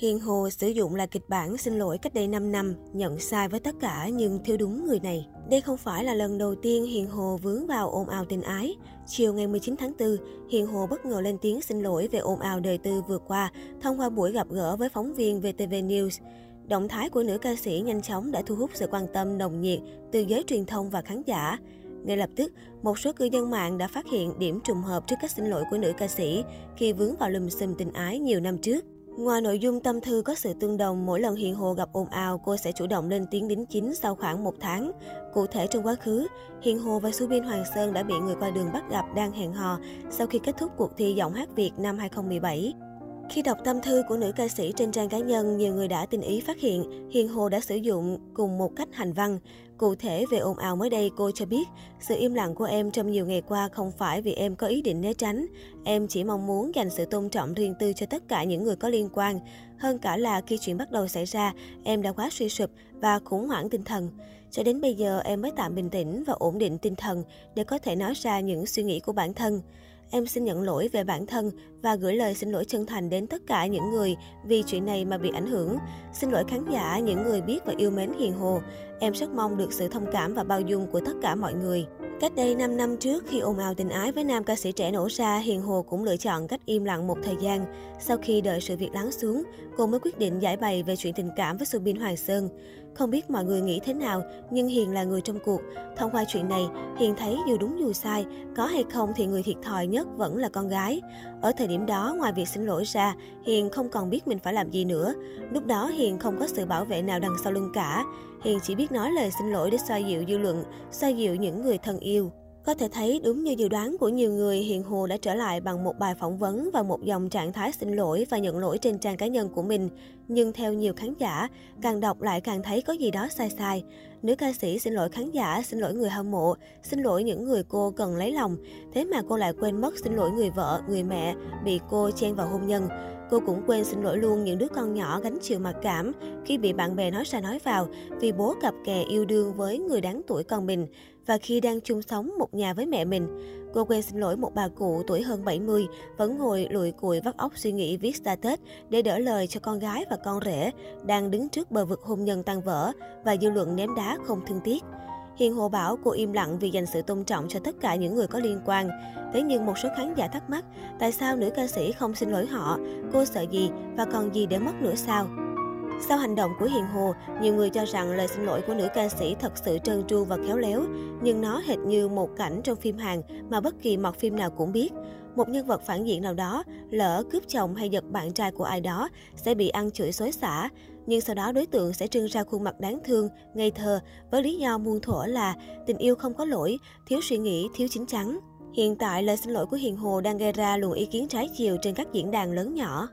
Hiền Hồ sử dụng là kịch bản xin lỗi cách đây 5 năm, nhận sai với tất cả nhưng thiếu đúng người này. Đây không phải là lần đầu tiên Hiền Hồ vướng vào ồn ào tình ái. Chiều ngày 19 tháng 4, Hiền Hồ bất ngờ lên tiếng xin lỗi về ồn ào đời tư vừa qua thông qua buổi gặp gỡ với phóng viên VTV News. Động thái của nữ ca sĩ nhanh chóng đã thu hút sự quan tâm nồng nhiệt từ giới truyền thông và khán giả. Ngay lập tức, một số cư dân mạng đã phát hiện điểm trùng hợp trước cách xin lỗi của nữ ca sĩ khi vướng vào lùm xùm tình ái nhiều năm trước. Ngoài nội dung tâm thư có sự tương đồng, mỗi lần Hiền Hồ gặp ồn ào, cô sẽ chủ động lên tiếng đính chính sau khoảng một tháng. Cụ thể trong quá khứ, Hiền Hồ và Subin Hoàng Sơn đã bị người qua đường bắt gặp đang hẹn hò sau khi kết thúc cuộc thi giọng hát Việt năm 2017. Khi đọc tâm thư của nữ ca sĩ trên trang cá nhân, nhiều người đã tình ý phát hiện Hiền Hồ đã sử dụng cùng một cách hành văn. Cụ thể về ồn ào mới đây, cô cho biết sự im lặng của em trong nhiều ngày qua không phải vì em có ý định né tránh. Em chỉ mong muốn dành sự tôn trọng riêng tư cho tất cả những người có liên quan. Hơn cả là khi chuyện bắt đầu xảy ra, em đã quá suy sụp và khủng hoảng tinh thần. Cho đến bây giờ em mới tạm bình tĩnh và ổn định tinh thần để có thể nói ra những suy nghĩ của bản thân. Em xin nhận lỗi về bản thân và gửi lời xin lỗi chân thành đến tất cả những người vì chuyện này mà bị ảnh hưởng. Xin lỗi khán giả, những người biết và yêu mến Hiền Hồ. Em rất mong được sự thông cảm và bao dung của tất cả mọi người. Cách đây 5 năm trước, khi ồn ào tình ái với nam ca sĩ trẻ nổ ra, Hiền Hồ cũng lựa chọn cách im lặng một thời gian. Sau khi đợi sự việc lắng xuống, cô mới quyết định giải bày về chuyện tình cảm với Subin Hoàng Sơn. Không biết mọi người nghĩ thế nào, nhưng Hiền là người trong cuộc. Thông qua chuyện này, Hiền thấy dù đúng dù sai, có hay không thì người thiệt thòi nhất vẫn là con gái. Ở thời điểm đó, ngoài việc xin lỗi ra, Hiền không còn biết mình phải làm gì nữa. Lúc đó Hiền không có sự bảo vệ nào đằng sau lưng cả. Hiền chỉ biết nói lời xin lỗi để xoa dịu dư luận, xoa dịu những người thân yêu. Có thể thấy đúng như dự đoán của nhiều người, Hiền Hồ đã trở lại bằng một bài phỏng vấn và một dòng trạng thái xin lỗi và nhận lỗi trên trang cá nhân của mình. Nhưng theo nhiều khán giả, càng đọc lại càng thấy có gì đó sai sai. Nữ ca sĩ xin lỗi khán giả, xin lỗi người hâm mộ, xin lỗi những người cô cần lấy lòng. Thế mà cô lại quên mất xin lỗi người vợ, người mẹ bị cô chen vào hôn nhân. Cô cũng quên xin lỗi luôn những đứa con nhỏ gánh chịu mặc cảm khi bị bạn bè nói ra nói vào vì bố cặp kè yêu đương với người đáng tuổi con mình và khi đang chung sống một nhà với mẹ mình. Cô quên xin lỗi một bà cụ tuổi hơn 70 vẫn ngồi lùi cùi vắt óc suy nghĩ viết status để đỡ lời cho con gái và con rể đang đứng trước bờ vực hôn nhân tan vỡ và dư luận ném đá không thương tiếc. Hiền Hồ bảo cô im lặng vì dành sự tôn trọng cho tất cả những người có liên quan. Thế nhưng một số khán giả thắc mắc, tại sao nữ ca sĩ không xin lỗi họ, cô sợ gì và còn gì để mất nữa sao? Sau hành động của Hiền Hồ, nhiều người cho rằng lời xin lỗi của nữ ca sĩ thật sự trơn tru và khéo léo, nhưng nó hệt như một cảnh trong phim Hàn mà bất kỳ mọt phim nào cũng biết. Một nhân vật phản diện nào đó, lỡ cướp chồng hay giật bạn trai của ai đó, sẽ bị ăn chửi xối xả. Nhưng sau đó đối tượng sẽ trưng ra khuôn mặt đáng thương, ngây thơ, với lý do muôn thuở là tình yêu không có lỗi, thiếu suy nghĩ, thiếu chính chắn. Hiện tại, lời xin lỗi của Hiền Hồ đang gây ra luồng ý kiến trái chiều trên các diễn đàn lớn nhỏ.